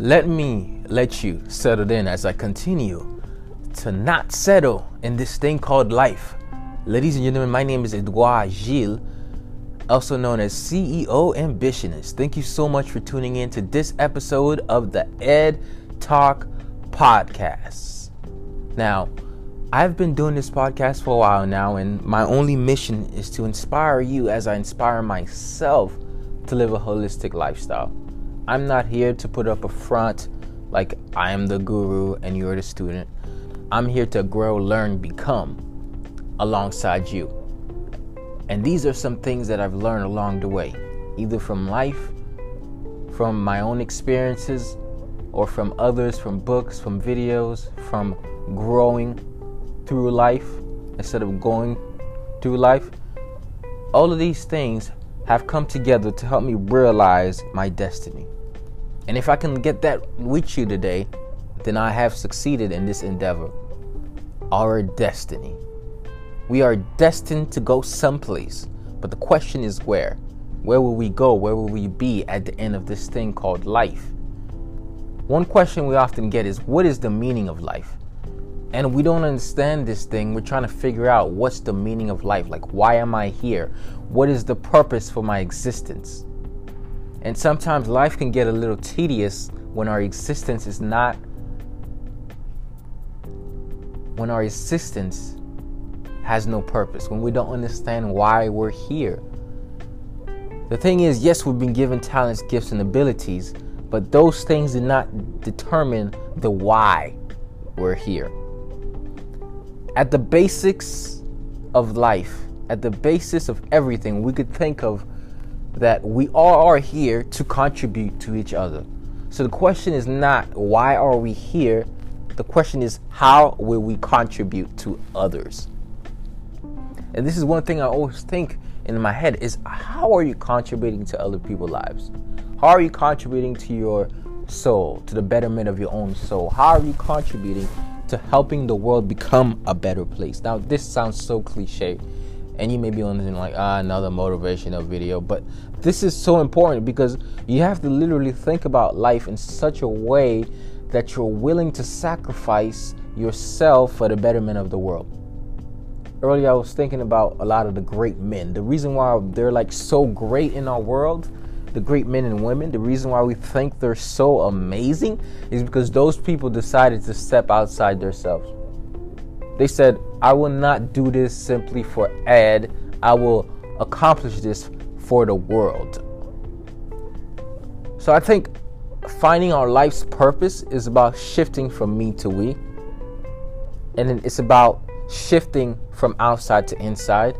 Let me let you settle in as I continue to not settle in this thing called life. Ladies and gentlemen, my name is Edouard Gilles, also known as CEO Ambitionist. Thank you so much for tuning in to this episode of the Ed Talk Podcast. Now, I've been doing this podcast for a while now, and my only mission is to inspire you as I inspire myself to live a holistic lifestyle. I'm not here to put up a front like I am the guru and you're the student. I'm here to grow, learn, become alongside you. And these are some things that I've learned along the way, either from life, from my own experiences, or from others, from books, from videos, from growing through life instead of going through life. All of these things have come together to help me realize my destiny. And if I can get that with you today, then I have succeeded in this endeavor. Our destiny. We are destined to go someplace, but the question is where? Where will we go? Where will we be at the end of this thing called life? One question we often get is what is the meaning of life? And we don't understand this thing. We're trying to figure out what's the meaning of life. Like, why am I here? What is the purpose for my existence? And sometimes life can get a little tedious when our existence is not, when our existence has no purpose, when we don't understand why we're here. The thing is, yes, we've been given talents, gifts, and abilities, but those things do not determine the why we're here. At the basics of life, at the basis of everything, we could think of that we all are here to contribute to each other. So the question is not why are we here? The question is how will we contribute to others? And this is one thing I always think in my head is how are you contributing to other people's lives? How are you contributing to your soul, to the betterment of your own soul? How are you contributing to helping the world become a better place? Now, this sounds so cliche, and you may be wondering, like, ah, another motivational video, but this is so important because you have to literally think about life in such a way that you're willing to sacrifice yourself for the betterment of the world. Earlier, I was thinking about a lot of the great men. The reason why they're like so great in our world the great men and women, the reason why we think they're so amazing is because those people decided to step outside themselves. They said, I will not do this simply for Ed, I will accomplish this for the world. So I think finding our life's purpose is about shifting from me to we. And it's about shifting from outside to inside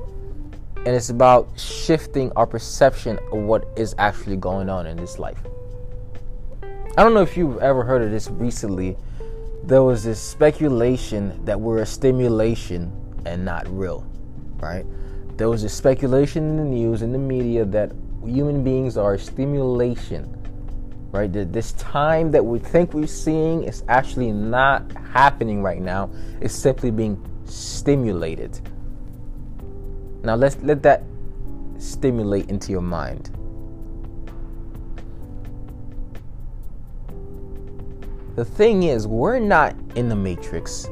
and it's about shifting our perception of what is actually going on in this life. I don't know if you've ever heard of this recently. There was this speculation that we're a stimulation and not real, right? There was this speculation in the news, in the media, that human beings are a stimulation, right? That this time that we think we're seeing is actually not happening right now, it's simply being stimulated now let's let that stimulate into your mind. The thing is, we're not in the matrix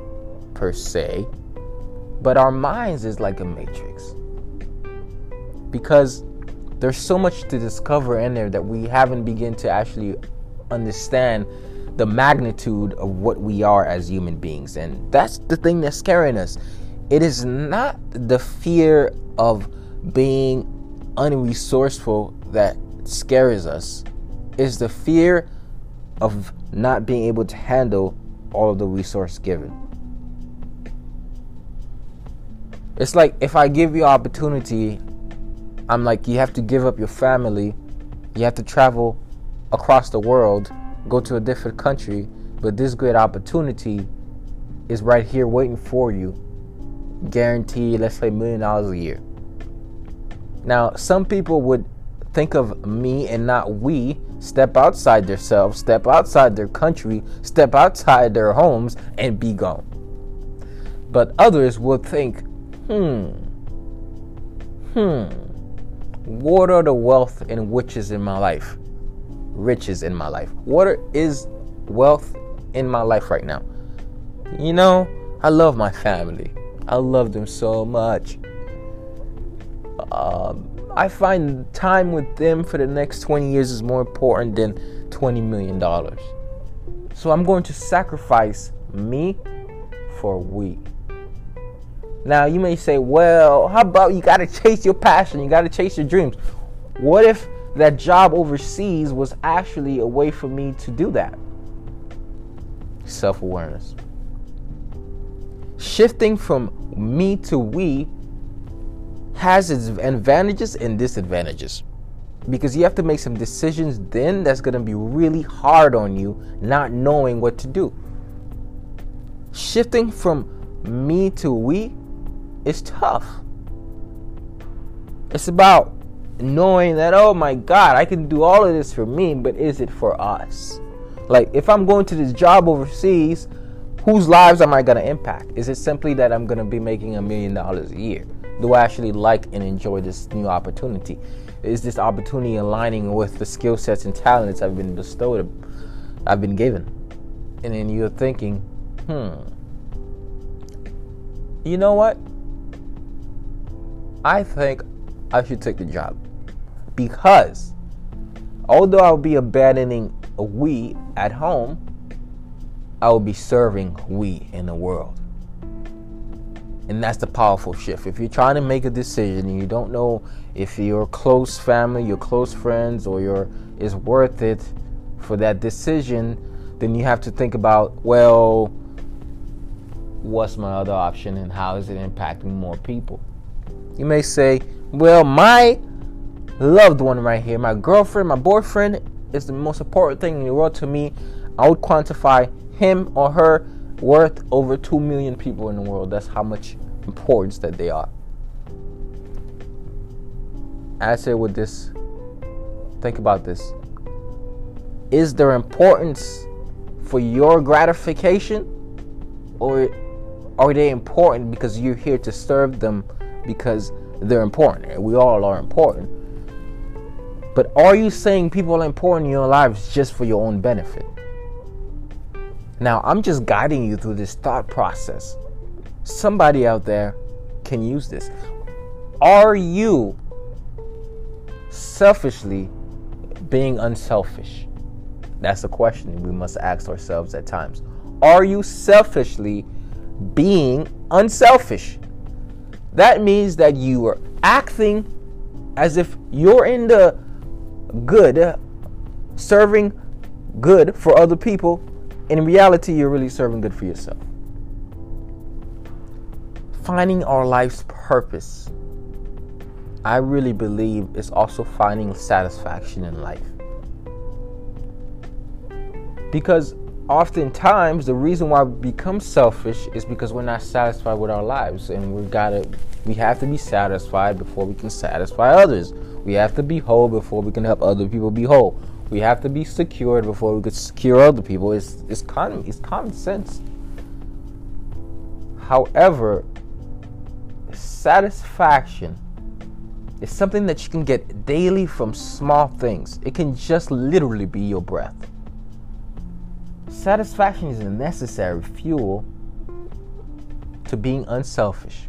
per se, but our minds is like a matrix. Because there's so much to discover in there that we haven't begun to actually understand the magnitude of what we are as human beings. And that's the thing that's scaring us. It is not the fear of being unresourceful that scares us. It's the fear of not being able to handle all of the resource given. It's like if I give you opportunity, I'm like you have to give up your family, you have to travel across the world, go to a different country, but this great opportunity is right here waiting for you guaranteed, let's say, million dollars a year. Now, some people would think of me and not we step outside themselves, step outside their country, step outside their homes, and be gone. But others would think, hmm, hmm, what are the wealth and riches in my life? Riches in my life. What is wealth in my life right now. You know, I love my family. I love them so much. Um, I find time with them for the next 20 years is more important than $20 million. So I'm going to sacrifice me for we. Now, you may say, well, how about you got to chase your passion? You got to chase your dreams. What if that job overseas was actually a way for me to do that? Self awareness. Shifting from me to we has its advantages and disadvantages. Because you have to make some decisions then that's going to be really hard on you not knowing what to do. Shifting from me to we is tough. It's about knowing that oh my god i can do all of this for me but is it for us? Like if i'm going to this job overseas whose lives am i going to impact? Is it simply that i'm going to be making a million dollars a year do I actually like and enjoy this new opportunity? Is this opportunity aligning with the skill sets and talents I've been bestowed, I've been given? And then you're thinking, hmm, you know what? I think I should take the job because although I'll be abandoning we at home, I will be serving we in the world. And that's the powerful shift. If you're trying to make a decision and you don't know if your close family, your close friends, or your is worth it for that decision, then you have to think about, well, what's my other option and how is it impacting more people? You may say, well, my loved one right here, my girlfriend, my boyfriend is the most important thing in the world to me. I would quantify him or her worth over 2 million people in the world. That's how much importance that they are. I say with this, think about this. Is there importance for your gratification or are they important because you're here to serve them because they're important? We all are important. But are you saying people are important in your lives just for your own benefit? Now, I'm just guiding you through this thought process. Somebody out there can use this. Are you selfishly being unselfish? That's a question we must ask ourselves at times. Are you selfishly being unselfish? That means that you are acting as if you're in the good, serving good for other people, in reality, you're really serving good for yourself. Finding our life's purpose, I really believe, is also finding satisfaction in life. Because oftentimes the reason why we become selfish is because we're not satisfied with our lives and we gotta we have to be satisfied before we can satisfy others we have to be whole before we can help other people be whole we have to be secured before we could secure other people. It's it's common it's common sense. However, satisfaction is something that you can get daily from small things. It can just literally be your breath. Satisfaction is a necessary fuel to being unselfish.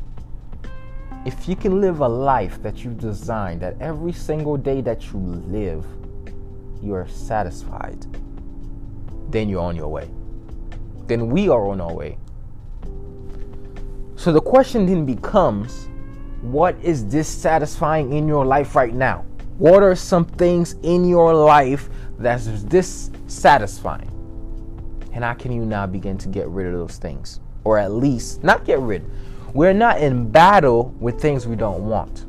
If you can live a life that you designed, that every single day that you live you are satisfied, then you're on your way. Then we are on our way. So the question then becomes what is dissatisfying in your life right now? What are some things in your life that's dissatisfying? And how can you now begin to get rid of those things? Or at least not get rid. We're not in battle with things we don't want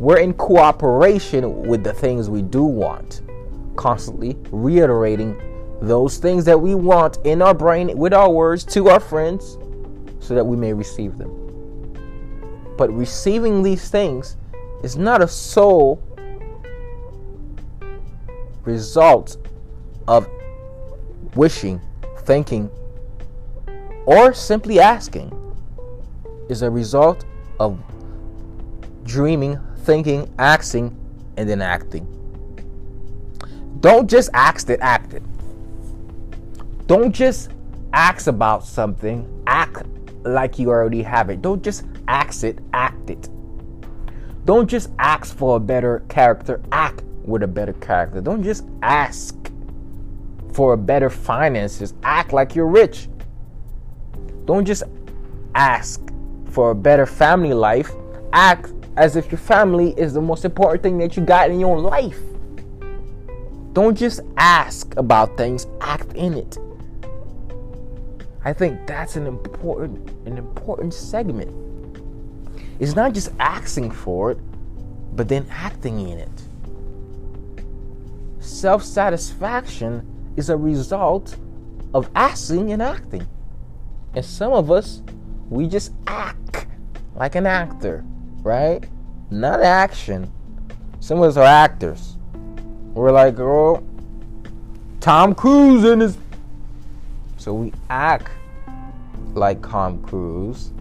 we're in cooperation with the things we do want, constantly reiterating those things that we want in our brain with our words to our friends so that we may receive them. But receiving these things is not a sole result of wishing, thinking, or simply asking. Is a result of dreaming, thinking, acting, and then acting. Don't just act it, act it. Don't just ask about something, act like you already have it. Don't just ask it, act it. Don't just ask for a better character, act with a better character. Don't just ask for a better finances, act like you're rich. Don't just ask for a better family life, act as if your family is the most important thing that you got in your life. Don't just ask about things, act in it. I think that's an important an important segment. It's not just asking for it, but then acting in it. Self-satisfaction is a result of asking and acting. And some of us, we just act like an actor, right? Not action. Some of us are actors. We're like, oh, Tom Cruise in his. So we act like Tom Cruise,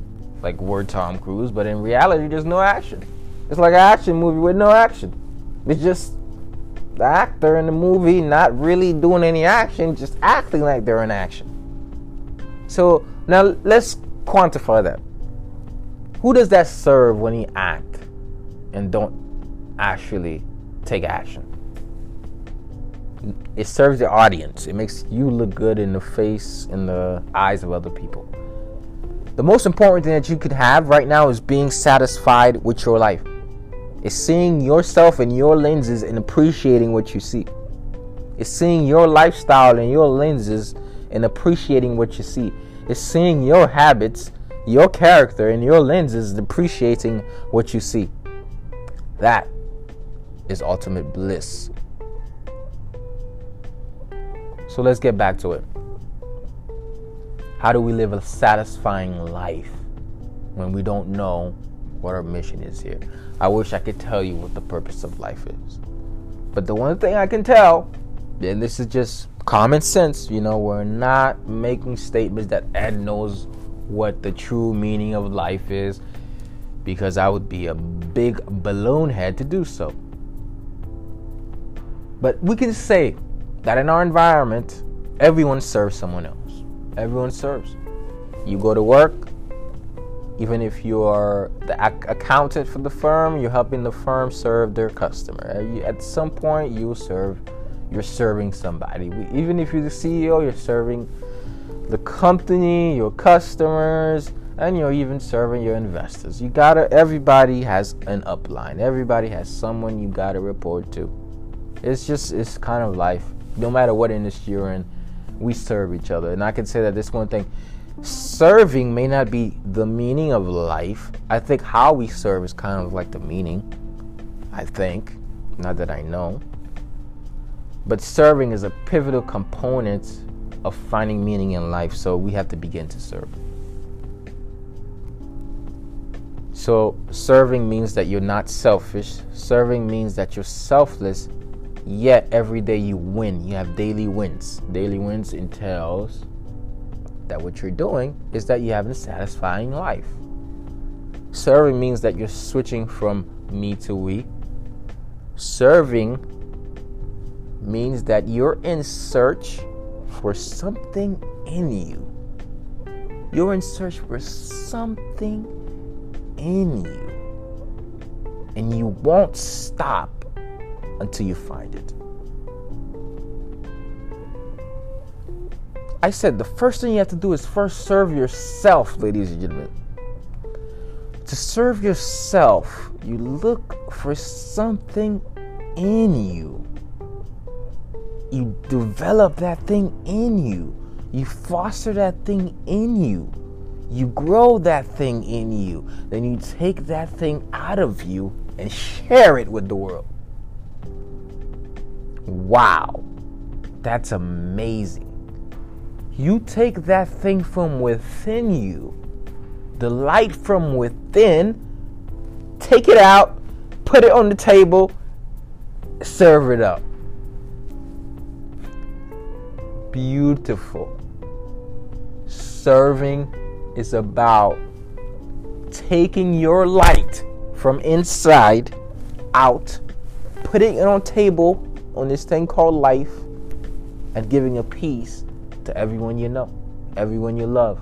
like we're Tom Cruise, but in reality, there's no action. It's like an action movie with no action. It's just the actor in the movie not really doing any action, just acting like they're in action. So now let's quantify that. Who does that serve when he act and don't actually take action? It serves the audience. It makes you look good in the face, in the eyes of other people. The most important thing that you could have right now is being satisfied with your life. It's seeing yourself in your lenses and appreciating what you see. It's seeing your lifestyle and your lenses and appreciating what you see. It's seeing your habits, your character, and your lens is appreciating what you see. That is ultimate bliss. So let's get back to it. How do we live a satisfying life when we don't know what our mission is here? I wish I could tell you what the purpose of life is. But the one thing I can tell, and this is just common sense, you know, we're not making statements that Ed knows what the true meaning of life is because I would be a big balloon head to do so. But we can say that in our environment, everyone serves someone else. Everyone serves. You go to work, even if you are the ac- accountant for the firm, you're helping the firm serve their customer. Uh, at some point, you serve, you're serving somebody. Even if you're the CEO, you're serving the company, your customers, and you're even serving your investors. You gotta. Everybody has an upline. Everybody has someone you gotta report to. It's just it's kind of life. No matter what industry you're in, we serve each other. And I can say that this one thing serving may not be the meaning of life. I think how we serve is kind of like the meaning. I think, not that I know. But serving is a pivotal component of finding meaning in life, so we have to begin to serve. So, serving means that you're not selfish. Serving means that you're selfless, yet every day you win. You have daily wins. Daily wins entails that what you're doing is that you have a satisfying life. Serving means that you're switching from me to we. Serving means that you're in search for something in you. You're in search for something in you. And you won't stop until you find it. I said the first thing you have to do is first serve yourself, ladies and gentlemen. To serve yourself, you look for something in you. You develop that thing in you. You foster that thing in you. You grow that thing in you. Then you take that thing out of you and share it with the world. Wow. That's amazing. You take that thing from within you, the light from within, take it out, put it on the table, serve it up. Beautiful. Serving is about taking your light from inside out, putting it on table on this thing called life, and giving a piece to everyone you know, everyone you love,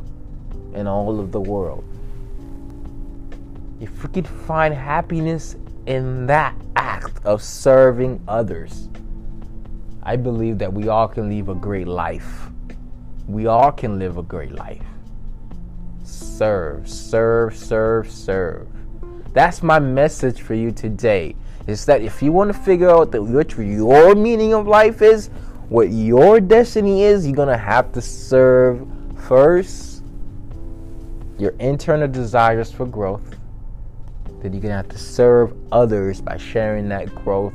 in all of the world. If we could find happiness in that act of serving others, I believe that we all can live a great life. We all can live a great life. Serve, serve, serve, serve. That's my message for you today. Is that if you want to figure out that what your meaning of life is, what your destiny is, you're gonna have to serve first your internal desires for growth. Then you're gonna have to serve others by sharing that growth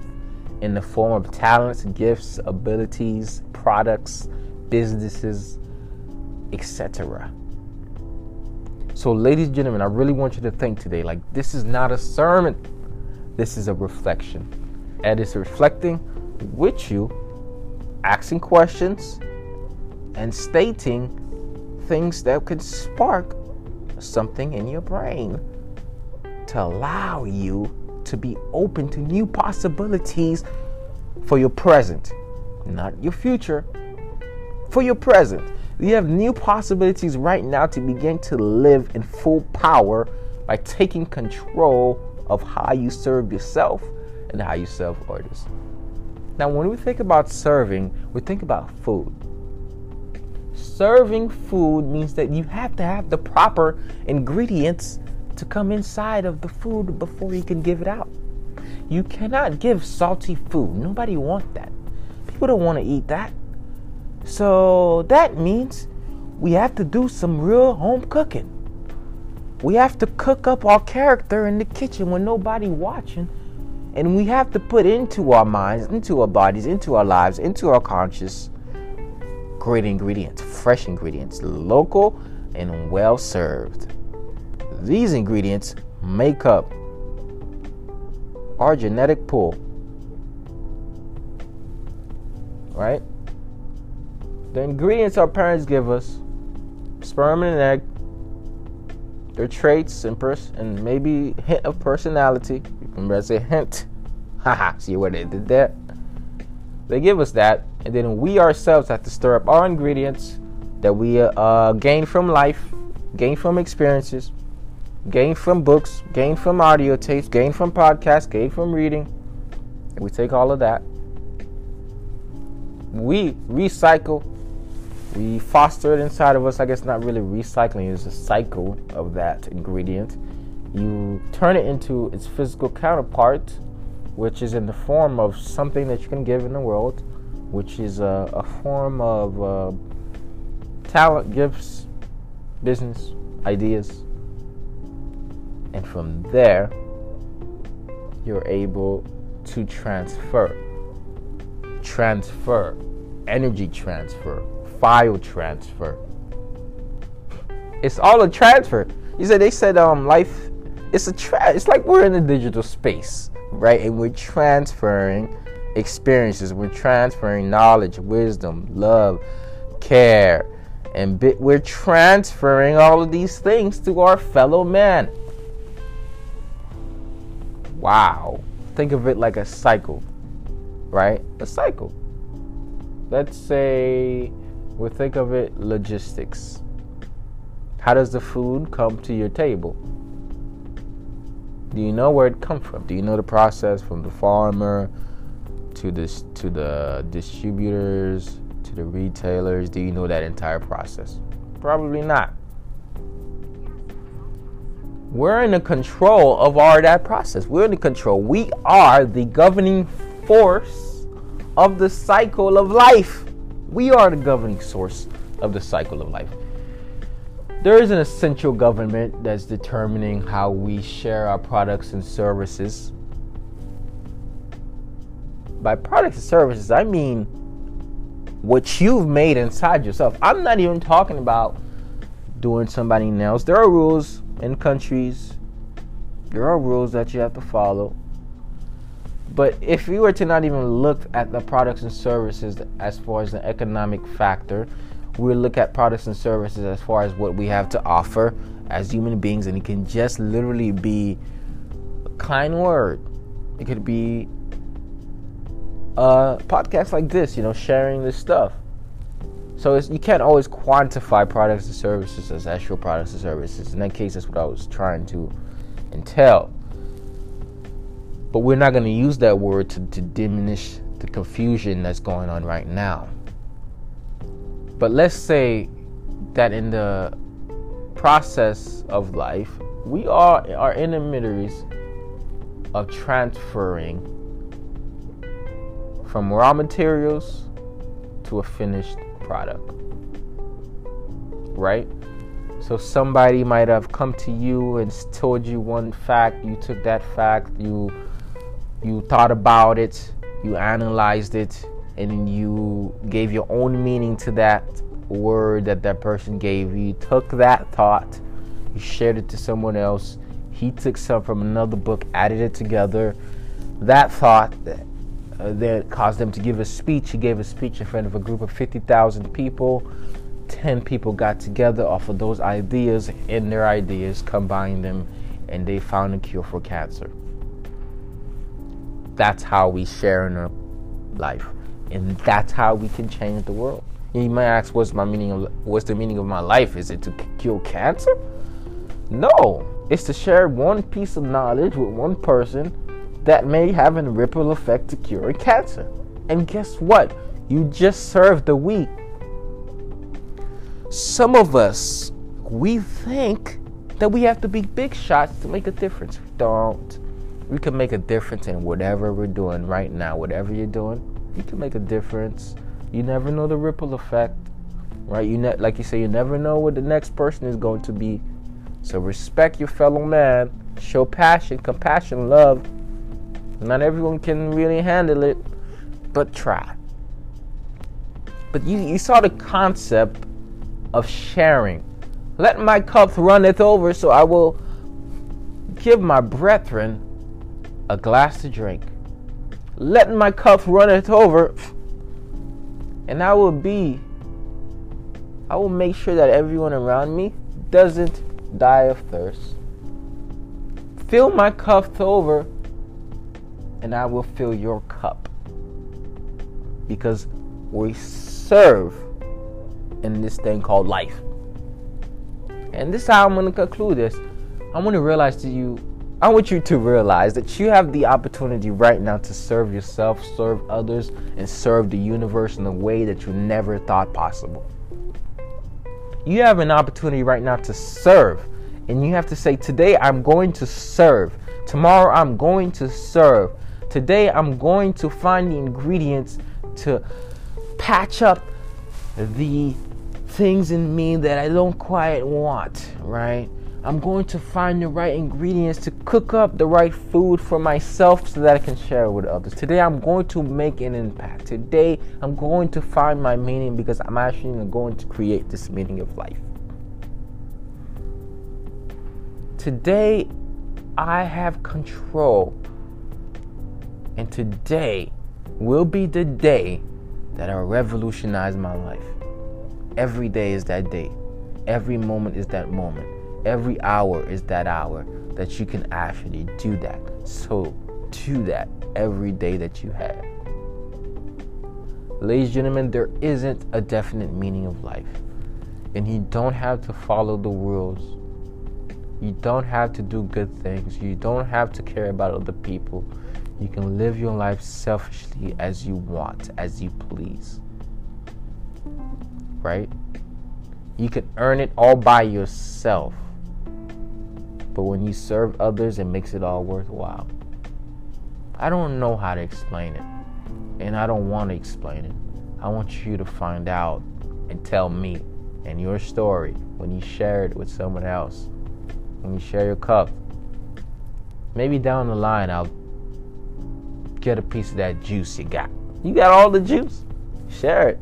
in the form of talents, gifts, abilities, products, businesses, etc. So, ladies and gentlemen, I really want you to think today like this is not a sermon, this is a reflection. And it's reflecting with you, asking questions, and stating things that could spark something in your brain to allow you to be open to new possibilities for your present, not your future, for your present. You have new possibilities right now to begin to live in full power by taking control of how you serve yourself and how you serve others. Now, when we think about serving, we think about food. Serving food means that you have to have the proper ingredients to come inside of the food before you can give it out. You cannot give salty food. Nobody wants that. People don't want to eat that. So that means we have to do some real home cooking. We have to cook up our character in the kitchen when nobody watching. And we have to put into our minds, into our bodies, into our lives, into our conscious great ingredients, fresh ingredients, local and well served. These ingredients make up our genetic pool. Right? The ingredients our parents give us sperm and an egg, their traits and, pers- and maybe hint of personality. Remember, I say hint. Haha, see where they did that? They give us that, and then we ourselves have to stir up our ingredients that we uh, gain from life, gain from experiences, gain from books, gain from audio tapes, gain from podcasts, gain from reading. We take all of that. We recycle, we foster it inside of us. I guess not really recycling, it's a cycle of that ingredient. You turn it into its physical counterpart, which is in the form of something that you can give in the world, which is a, a form of uh, talent, gifts, business, ideas, and from there, you're able to transfer. Transfer, energy transfer, file transfer. It's all a transfer. You said they said um life it's a tra- it's like we're in a digital space, right? And we're transferring experiences, we're transferring knowledge, wisdom, love, care, and bi- we're transferring all of these things to our fellow man. Wow. Think of it like a cycle, right? A cycle. Let's say we think of it logistics. How does the food come to your table? Do you know where it comes from? Do you know the process from the farmer to the to the distributors to the retailers? Do you know that entire process? Probably not we're in the control of our that process. We're in the control. We are the governing force of the cycle of life. We are the governing source of the cycle of life. There is an essential government that's determining how we share our products and services. By products and services, I mean what you've made inside yourself. I'm not even talking about doing somebody else. There are rules in countries, there are rules that you have to follow. But if you were to not even look at the products and services as far as the economic factor, we look at products and services as far as what we have to offer as human beings, and it can just literally be a kind word. It could be a podcast like this, you know, sharing this stuff. So you can't always quantify products and services as actual products and services. In that case, that's what I was trying to entail. But we're not going to use that word to, to diminish the confusion that's going on right now. But let's say that in the process of life, we are are intermediaries of transferring from raw materials to a finished product. Right? So somebody might have come to you and told you one fact, you took that fact, you you thought about it, you analyzed it, and you gave your own meaning to that word that that person gave you. Took that thought, you shared it to someone else. He took some from another book, added it together. That thought that, uh, caused them to give a speech. He gave a speech in front of a group of 50,000 people. 10 people got together off of those ideas and their ideas, combined them, and they found a cure for cancer. That's how we share in our life. And that's how we can change the world. You might ask, what's my meaning of what's the meaning of my life? Is it to cure cancer? No. It's to share one piece of knowledge with one person that may have a ripple effect to cure cancer. And guess what? You just served the week. Some of us, we think that we have to be big shots to make a difference. Don't. We can make a difference in whatever we're doing right now. Whatever you're doing, you can make a difference you never know the ripple effect, right? You ne- like you say, you never know what the next person is going to be. So respect your fellow man, show passion, compassion, love. Not everyone can really handle it, but try. But you, you saw the concept of sharing. Let my cup runneth over, so I will give my brethren a glass to drink. Let my cup runneth over and I will be, I will make sure that everyone around me doesn't die of thirst. Fill my cup over, and I will fill your cup. Because we serve in this thing called life. And this is how I'm going to conclude this. I want to realize to you I want you to realize that you have the opportunity right now to serve yourself, serve others, and serve the universe in a way that you never thought possible. You have an opportunity right now to serve, and you have to say, Today I'm going to serve. Tomorrow I'm going to serve. Today I'm going to find the ingredients to patch up the things in me that I don't quite want, right? I'm going to find the right ingredients to cook up the right food for myself so that I can share it with others. Today, I'm going to make an impact. Today, I'm going to find my meaning because I'm actually going to create this meaning of life. Today, I have control. And today will be the day that I revolutionize my life. Every day is that day. Every moment is that moment every hour is that hour that you can actually do that. So, do that every day that you have. Ladies and gentlemen, there isn't a definite meaning of life. And you don't have to follow the rules. You don't have to do good things. You don't have to care about other people. You can live your life selfishly as you want, as you please. Right? You can earn it all by yourself. But when you serve others, it makes it all worthwhile. I don't know how to explain it, and I don't want to explain it. I want you to find out and tell me and your story when you share it with someone else, when you share your cup. Maybe down the line, I'll get a piece of that juice you got. You got all the juice. Share it.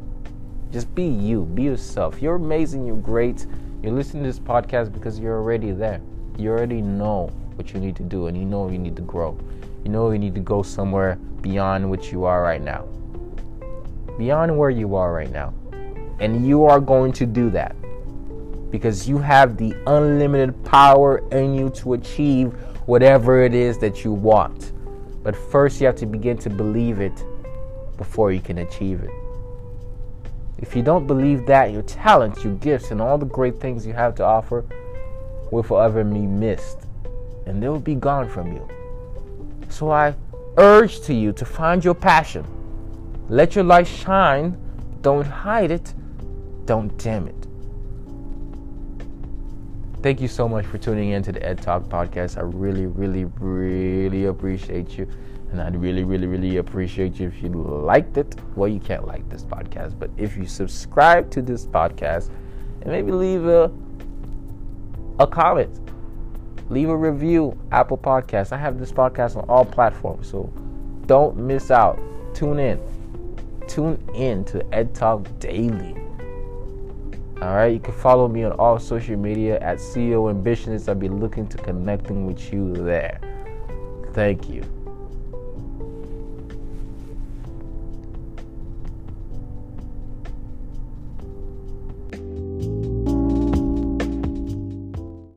Just be you, be yourself. You're amazing, you're great. You're listening to this podcast because you're already there you already know what you need to do and you know you need to grow. You know you need to go somewhere beyond what you are right now. Beyond where you are right now. And you are going to do that because you have the unlimited power in you to achieve whatever it is that you want. But first, you have to begin to believe it before you can achieve it. If you don't believe that, your talents, your gifts, and all the great things you have to offer will forever be missed and they will be gone from you. So I urge to you to find your passion. Let your light shine. Don't hide it. Don't dim it. Thank you so much for tuning in to the Ed Talk podcast. I really, really, really appreciate you. And I'd really, really, really appreciate you if you liked it. Well, you can't like this podcast, but if you subscribe to this podcast and maybe leave a, a comment, leave a review, Apple Podcasts. I have this podcast on all platforms, so don't miss out. Tune in. Tune in to Ed Talk Daily. All right, you can follow me on all social media at CEO Ambitionist. I'll be looking to connecting with you there. Thank you.